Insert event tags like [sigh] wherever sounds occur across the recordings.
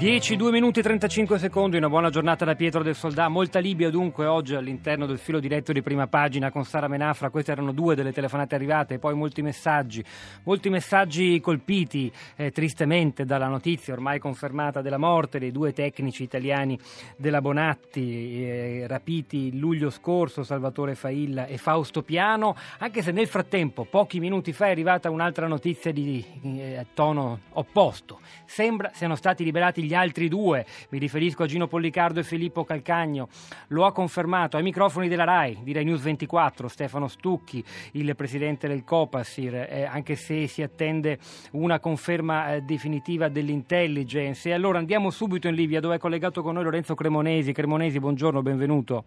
10, 2 minuti e 35 secondi, una buona giornata da Pietro del Soldà. Molta Libia dunque oggi all'interno del filo diretto di prima pagina con Sara Menafra. Queste erano due delle telefonate arrivate, poi molti messaggi, molti messaggi colpiti eh, tristemente dalla notizia ormai confermata della morte dei due tecnici italiani della Bonatti, eh, rapiti luglio scorso, Salvatore Failla e Fausto Piano, anche se nel frattempo, pochi minuti fa, è arrivata un'altra notizia di eh, tono opposto. Sembra siano stati liberati gli gli altri due, mi riferisco a Gino Pollicardo e Filippo Calcagno, lo ha confermato ai microfoni della RAI, di Rai News 24, Stefano Stucchi, il presidente del Copasir, eh, anche se si attende una conferma eh, definitiva dell'intelligence. E allora andiamo subito in Libia, dove è collegato con noi Lorenzo Cremonesi. Cremonesi, buongiorno, benvenuto.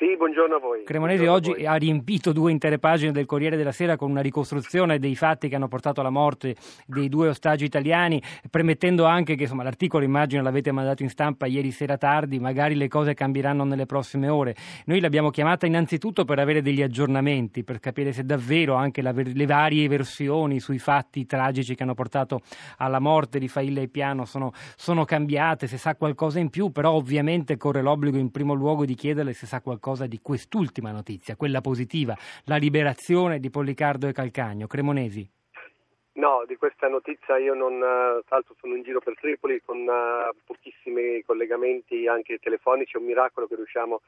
Sì, buongiorno a voi. Cremonesi buongiorno oggi ha riempito due intere pagine del Corriere della Sera con una ricostruzione dei fatti che hanno portato alla morte dei due ostaggi italiani, premettendo anche che insomma, l'articolo immagino l'avete mandato in stampa ieri sera tardi, magari le cose cambieranno nelle prossime ore. Noi l'abbiamo chiamata innanzitutto per avere degli aggiornamenti, per capire se davvero anche la, le varie versioni sui fatti tragici che hanno portato alla morte di Failla e Piano sono, sono cambiate, se sa qualcosa in più, però ovviamente corre l'obbligo in primo luogo di chiederle se sa qualcosa qualcosa di quest'ultima notizia, quella positiva, la liberazione di Pollicardo e Calcagno. Cremonesi. No, di questa notizia io non, eh, l'altro sono in giro per Tripoli con uh, pochissimi collegamenti anche telefonici, è un miracolo che riusciamo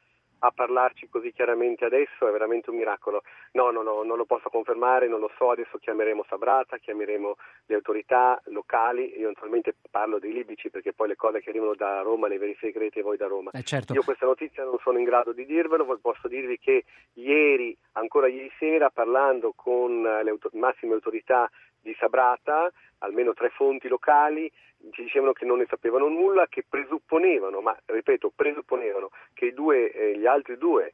a parlarci così chiaramente adesso è veramente un miracolo. No, no, no, non lo posso confermare, non lo so, adesso chiameremo Sabrata, chiameremo le autorità locali, io naturalmente parlo dei libici perché poi le cose che arrivano da Roma le verificherete voi da Roma. Eh certo. Io questa notizia non sono in grado di dirvelo, posso dirvi che ieri, ancora ieri sera, parlando con le auto- massime autorità di Sabrata, almeno tre fonti locali, ci dicevano che non ne sapevano nulla, che presupponevano, ma ripeto, presupponevano che due, eh, gli altri due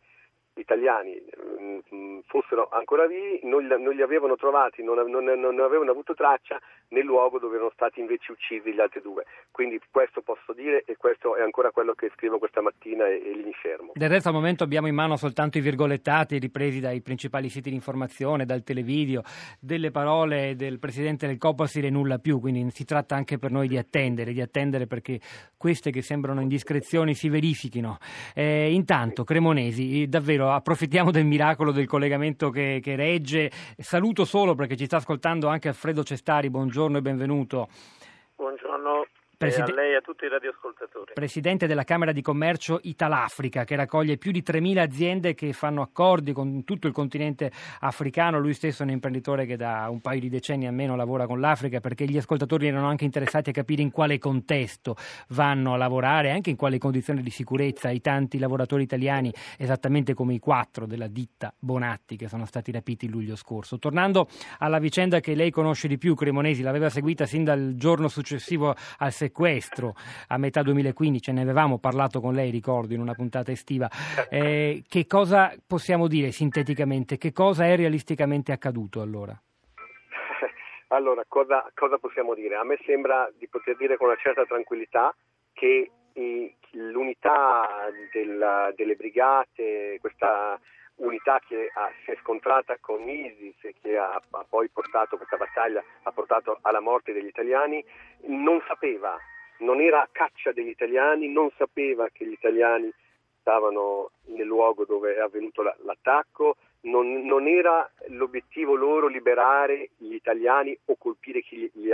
italiani mh, mm, fossero ancora vivi, non li, avevano trovati, non, non, avevano avuto traccia nel luogo dove erano stati invece uccisi gli altri due. Quindi questo posso dire e questo è ancora quello che scrivo questa mattina e, e li infermo. Del resto al momento abbiamo in mano soltanto i virgolettati ripresi dai principali siti di informazione, dal televideo, delle parole del Presidente del Copasir e nulla più, quindi si tratta anche per noi di attendere, di attendere perché queste che sembrano indiscrezioni si verifichino. Eh, intanto, Cremonesi, davvero approfittiamo del miracolo del collegamento che, che regge. Saluto solo perché ci sta ascoltando anche Alfredo Cestari, buongiorno e benvenuto. Buongiorno. Preside- a lei e a tutti i radioascoltatori. Presidente della Camera di Commercio Italafrica, che raccoglie più di 3.000 aziende che fanno accordi con tutto il continente africano. Lui stesso è un imprenditore che da un paio di decenni almeno lavora con l'Africa, perché gli ascoltatori erano anche interessati a capire in quale contesto vanno a lavorare, anche in quali condizioni di sicurezza i tanti lavoratori italiani, esattamente come i quattro della ditta Bonatti che sono stati rapiti il luglio scorso. Tornando alla vicenda che lei conosce di più, Cremonesi, l'aveva seguita sin dal giorno successivo al secondo sequestro a metà 2015, ne avevamo parlato con lei, ricordo, in una puntata estiva. Eh, che cosa possiamo dire sinteticamente? Che cosa è realisticamente accaduto allora? [laughs] Allora, cosa, cosa possiamo dire? A me sembra di poter dire con una certa tranquillità che l'unità della, delle brigate, questa unità che ha, si è scontrata con ISIS e che ha, ha, poi portato questa battaglia ha portato alla morte degli italiani, non sapeva, non era a caccia degli italiani, non sapeva che gli italiani stavano nel luogo dove è avvenuto l'attacco, non, non era l'obiettivo loro liberare gli italiani o colpire chi li, li,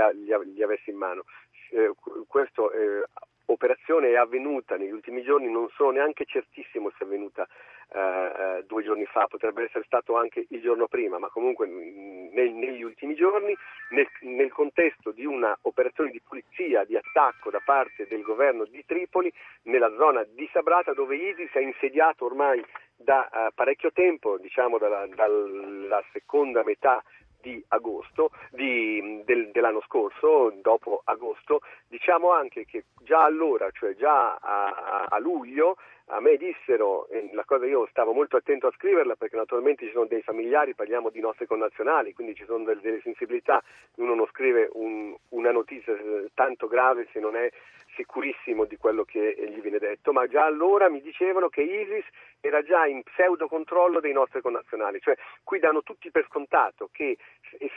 li avesse in mano. Eh, questo eh, operazione è avvenuta negli ultimi giorni, non sono neanche certissimo se è avvenuta eh, eh, due giorni fa, potrebbe essere stato anche il giorno prima, ma comunque mm, nel, negli ultimi giorni, nel, nel contesto di un'operazione di polizia, di attacco da parte del governo di Tripoli, nella zona di Sabrata dove ISIS è insediato ormai da uh, parecchio tempo, diciamo dalla, dalla seconda metà di agosto, di, del, dell'anno scorso, dopo agosto, diciamo anche che già allora, cioè già a, a, luglio, a me dissero, la cosa io stavo molto attento a scriverla perché naturalmente ci sono dei familiari, parliamo di nostri connazionali, quindi ci sono delle sensibilità, uno non scrive un, una notizia tanto grave se non è sicurissimo di quello che gli viene detto, ma già allora mi dicevano che ISIS era già in pseudo controllo dei nostri connazionali, cioè qui danno tutti per scontato che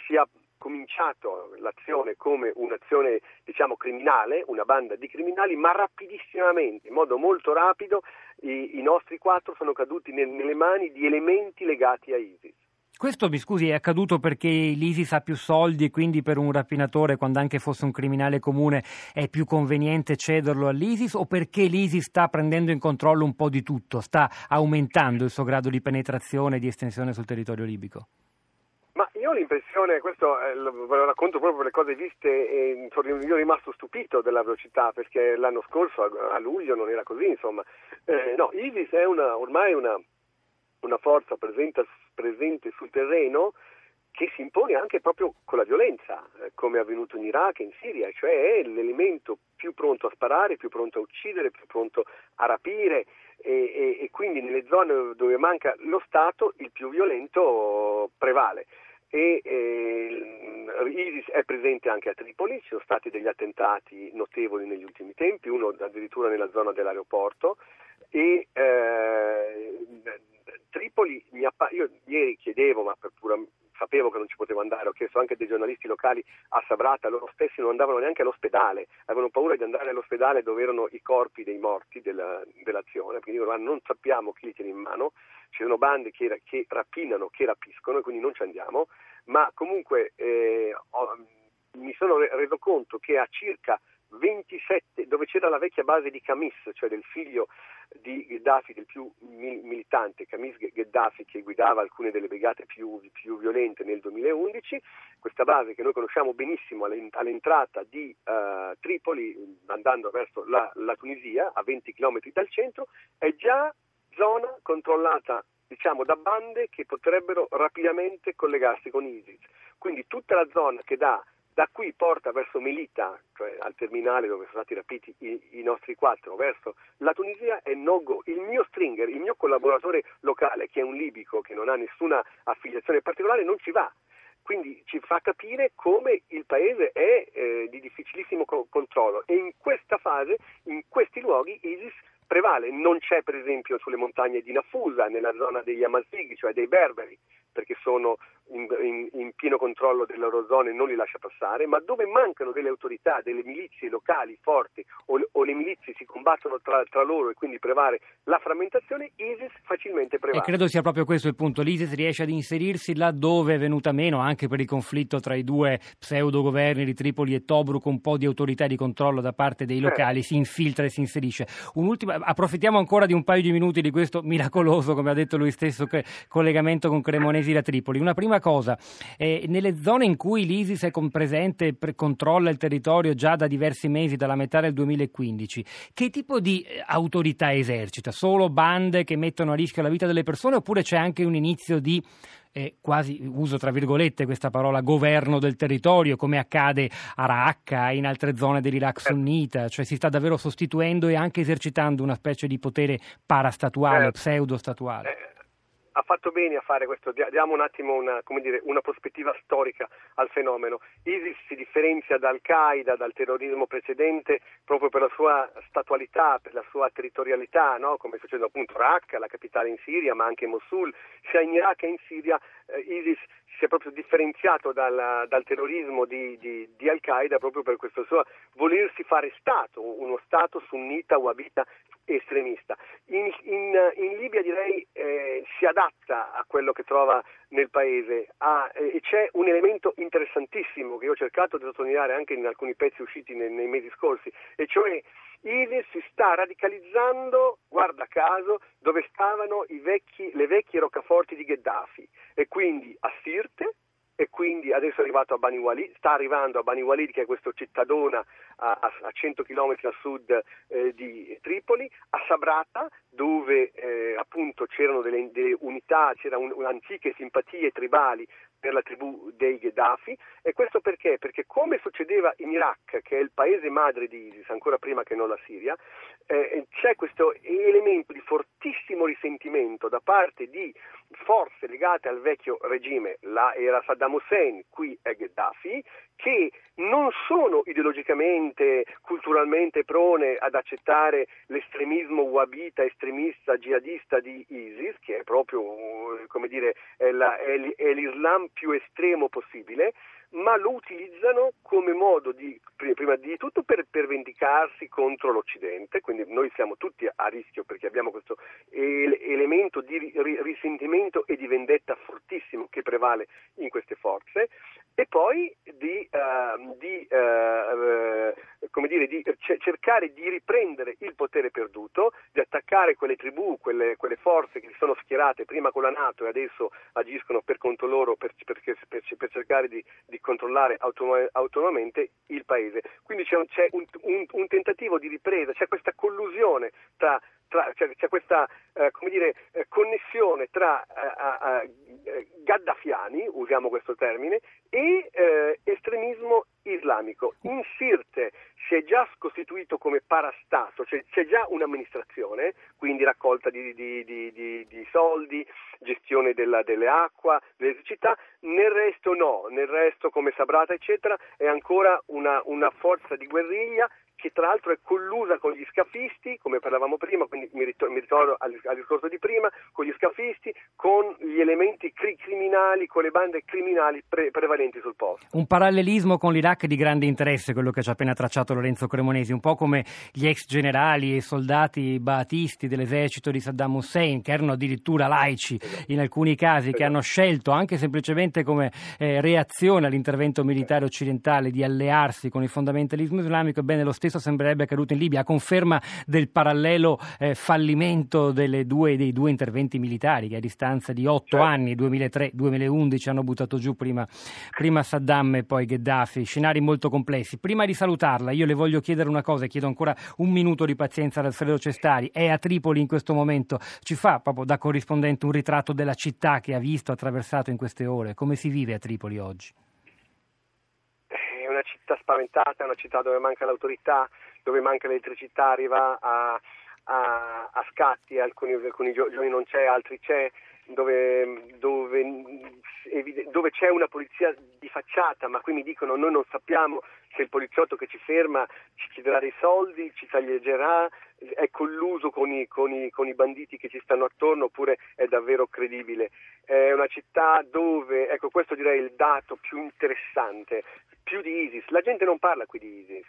sia cominciato l'azione come un'azione diciamo criminale, una banda di criminali, ma rapidissimamente, in modo molto rapido, i, i nostri quattro sono caduti nel, nelle mani di elementi legati a ISIS. Questo, mi scusi, è accaduto perché l'ISIS ha più soldi e quindi per un rapinatore, quando anche fosse un criminale comune, è più conveniente cederlo all'ISIS o perché l'ISIS sta prendendo in controllo un po' di tutto, sta aumentando il suo grado di penetrazione e di estensione sul territorio libico? Ma io ho l'impressione, questo ve lo racconto proprio per le cose viste, e io rimasto stupito della velocità perché l'anno scorso a, a luglio non era così, insomma. Eh, no, ISIS è una, ormai una, una forza presente, presente, sul terreno che si impone anche proprio con la violenza, eh, come è avvenuto in Iraq e in Siria, cioè è l'elemento più pronto a sparare, più pronto a uccidere, più pronto a rapire e, e, e quindi nelle zone dove manca lo Stato il più violento prevale. E eh, ISIS è presente anche a Tripoli, ci sono stati degli attentati notevoli negli ultimi tempi, uno addirittura nella zona dell'aeroporto e eh, Tripoli, appa- io ieri chiedevo, ma per pura, sapevo che non ci potevo andare, ho chiesto anche dei giornalisti locali a Sabrata, loro stessi non andavano neanche all'ospedale, avevano paura di andare all'ospedale dove erano i corpi dei morti della, dell'azione, quindi dicono non sappiamo chi li tiene in mano, ci sono bande che, che rapinano, che rapiscono e quindi non ci andiamo, ma comunque eh, ho, mi sono reso conto che a circa 27, dove c'era la vecchia base di Camis, cioè del figlio di Gheddafi, del più militante Camis Gheddafi che guidava alcune delle brigate più, più, violente nel 2011, questa base che noi conosciamo benissimo all'entrata di uh, Tripoli, andando verso la, la Tunisia, a 20 km dal centro, è già zona controllata diciamo, da bande che potrebbero rapidamente collegarsi con ISIS. Quindi tutta la zona che da, da qui porta verso Melita, cioè al terminale dove sono stati rapiti i, i nostri quattro, verso la Tunisia è no-go. Il mio stringer, il mio collaboratore locale, che è un libico, che non ha nessuna affiliazione particolare, non ci va quindi ci fa capire come il paese è eh, di difficilissimo co- controllo e in questa fase, in questi luoghi, ISIS prevale. Non c'è per esempio sulle montagne di Nafusa, nella zona degli Amazighi, cioè dei Berberi, perché sono in, in, in, pieno controllo delle loro zone e non li lascia passare, ma dove mancano delle autorità, delle milizie locali forti o, o le milizie si combattono tra, tra, loro e quindi prevale la frammentazione, ISIS facilmente prevale. E credo sia proprio questo il punto, l'ISIS riesce ad inserirsi laddove è venuta meno, anche per il conflitto tra i due pseudo-governi di Tripoli e Tobruk, un po' di autorità di controllo da parte dei certo. locali, si infiltra e si inserisce. Un'ultima, approfittiamo ancora di un paio di minuti di questo miracoloso, come ha detto lui stesso, collegamento con Cremonesi da Tripoli. Una prima cosa, eh, nelle zone in cui l'ISIS è presente e controlla il territorio già da diversi mesi, dalla metà del 2015, che tipo di eh, autorità esercita? Solo bande che mettono a rischio la vita delle persone oppure c'è anche un inizio di eh, quasi, uso tra virgolette questa parola, governo del territorio, come accade a Raqqa e in altre zone dell'Iraq certo. sunnita, cioè si sta davvero sostituendo e anche esercitando una specie di potere parastatuale, eh, pseudo-statuale. Eh, ha fatto bene a fare questo, diamo un attimo una, dire, una, prospettiva storica al fenomeno. ISIS si differenzia da Al-Qaeda, dal terrorismo precedente, proprio per la sua statualità, per la sua territorialità, no? come succede appunto Raqqa, la capitale in Siria, ma anche Mosul, sia in Iraq che in Siria eh, ISIS si è proprio differenziato dal, dal terrorismo di, di, di, Al-Qaeda proprio per questo suo volersi fare Stato, uno Stato sunnita, wahhabita estremista. In, in, in Libia direi adatta a quello che trova nel paese. Ah, e c'è un elemento interessantissimo che io ho cercato di sottolineare anche in alcuni pezzi usciti nei, nei mesi scorsi, e cioè ISIS si sta radicalizzando, guarda caso, dove stavano vecchi, le vecchie roccaforti di Gheddafi. E quindi a Sirte, e quindi adesso è arrivato a Bani Walid, sta arrivando a Bani Walid che è questa cittadona a, a 100 km a sud eh, di Tripoli, a Sabrata dove eh, appunto c'erano delle, delle unità, c'erano un, antiche simpatie tribali per la tribù dei Gheddafi e questo perché? Perché come succedeva in Iraq, che è il paese madre di ISIS, ancora prima che non la Siria, eh, c'è questo elemento di fortissimo risentimento da parte di forze legate al vecchio regime, là era Saddam Hussein, qui è Gheddafi, che non sono ideologicamente, culturalmente prone ad accettare l'estremismo wahhabita, estremista, jihadista di ISIS, che è proprio, dire, è, la, è l'Islam più estremo possibile, ma lo utilizzano come modo di, prima di tutto per, per vendicarsi contro l'Occidente, quindi noi siamo tutti a rischio perché abbiamo questo elemento di risentimento e di vendetta fortissimo che prevale in queste forze e poi di, uh, di, uh, dire, di c- cercare di riprendere il potere perduto, di attaccare quelle tribù, quelle, quelle, forze che si sono schierate prima con la Nato e adesso agiscono per conto loro per, per, per cercare di, di controllare autonom- autonomamente il paese. Quindi c'è, un, c'è un, un, un, tentativo di ripresa, c'è questa collusione tra, tra c'è, c'è, questa eh, dire, eh, connessione tra eh, gaddafiani, usiamo questo termine, e eh, estremismo islamico. In Sirte si è già costituito come parastato, cioè c'è già un'amministrazione, quindi raccolta di, di, di, di soldi, gestione della, delle acque, delle città, nel resto no, nel resto come Sabrata eccetera è ancora una, una forza di guerriglia che tra l'altro è collusa con gli come parlavamo prima, quindi mi ritorno, al, al, discorso di prima, con gli scafisti, con gli elementi cri- criminali, con le bande criminali pre- prevalenti sul posto. Un parallelismo con l'Iraq di grande interesse, quello che ci ha appena tracciato Lorenzo Cremonesi, un po' come gli ex generali e soldati baatisti dell'esercito di Saddam Hussein, che erano addirittura laici in alcuni casi, che hanno scelto anche semplicemente come eh, reazione all'intervento militare occidentale di allearsi con il fondamentalismo islamico, ebbene lo stesso sembrerebbe accaduto in Libia, a conferma del parallelo eh, fallimento due, dei due interventi militari che a distanza di otto certo. anni, 2003-2011, hanno buttato giù prima, prima Saddam e poi Gheddafi, scenari molto complessi. Prima di salutarla, io le voglio chiedere una cosa e chiedo ancora un minuto di pazienza ad Alfredo Cestari. È a Tripoli in questo momento, ci fa proprio da corrispondente un ritratto della città che ha visto, attraversato in queste ore. Come si vive a Tripoli oggi? una città spaventata, è una città dove manca l'autorità, dove manca l'elettricità, arriva a, a, a scatti, alcuni, alcuni giorni non c'è, altri c'è, dove, dove, dove, c'è una polizia di facciata, ma qui mi dicono noi non sappiamo se il poliziotto che ci ferma ci chiederà dei soldi, ci taglierà, è colluso con i, con, i, con i, banditi che ci stanno attorno oppure è davvero credibile. È una città dove, ecco questo direi è il dato più interessante, più di ISIS. La gente non parla qui di ISIS,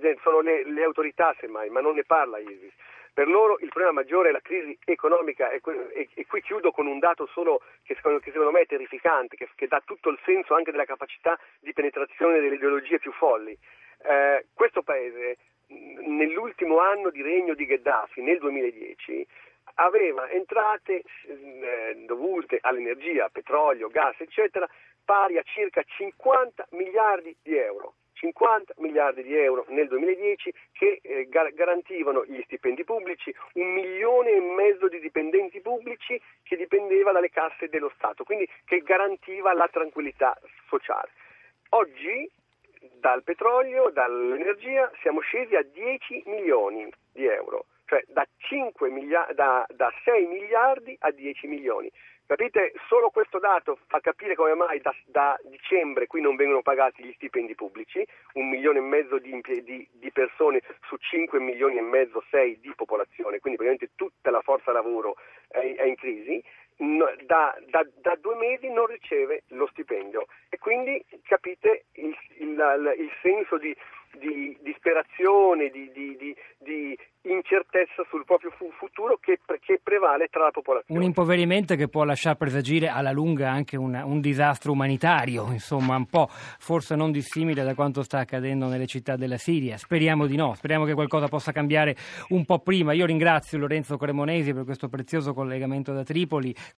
gente, sono le, le, autorità semmai, ma non ne parla ISIS. Per loro il problema maggiore è la crisi economica e, qui chiudo con un dato solo che secondo, che secondo me è terrificante, che, che, dà tutto il senso anche della capacità di penetrazione delle ideologie più folli. Eh, questo paese nell'ultimo anno di regno di Gheddafi, nel 2010, aveva entrate eh, dovute all'energia, petrolio, gas, eccetera, pari a circa 50 miliardi di euro. 50 miliardi di euro nel 2010 che eh, gar- garantivano gli stipendi pubblici, un milione e mezzo di dipendenti pubblici che dipendeva dalle casse dello Stato, quindi che garantiva la tranquillità sociale. Oggi dal petrolio, dall'energia siamo scesi a 10 milioni di euro, cioè da, miliardi, da, da 6 miliardi a 10 milioni. Capite? Solo questo dato fa capire come mai da, da, dicembre qui non vengono pagati gli stipendi pubblici, un milione e mezzo di, di, di, persone su 5 milioni e mezzo, 6 di popolazione, quindi praticamente tutta la forza lavoro è, è in crisi, no, da, da, da, due mesi non riceve lo stipendio e quindi capite il, il, il senso di, di disperazione, di, di, incertezza sul proprio futuro che, che, prevale tra la popolazione. Un impoverimento che può lasciar presagire alla lunga anche una, un disastro umanitario, insomma un po' forse non dissimile da quanto sta accadendo nelle città della Siria. Speriamo di no, speriamo che qualcosa possa cambiare un po' prima. Io ringrazio Lorenzo Cremonesi per questo prezioso collegamento da Tripoli.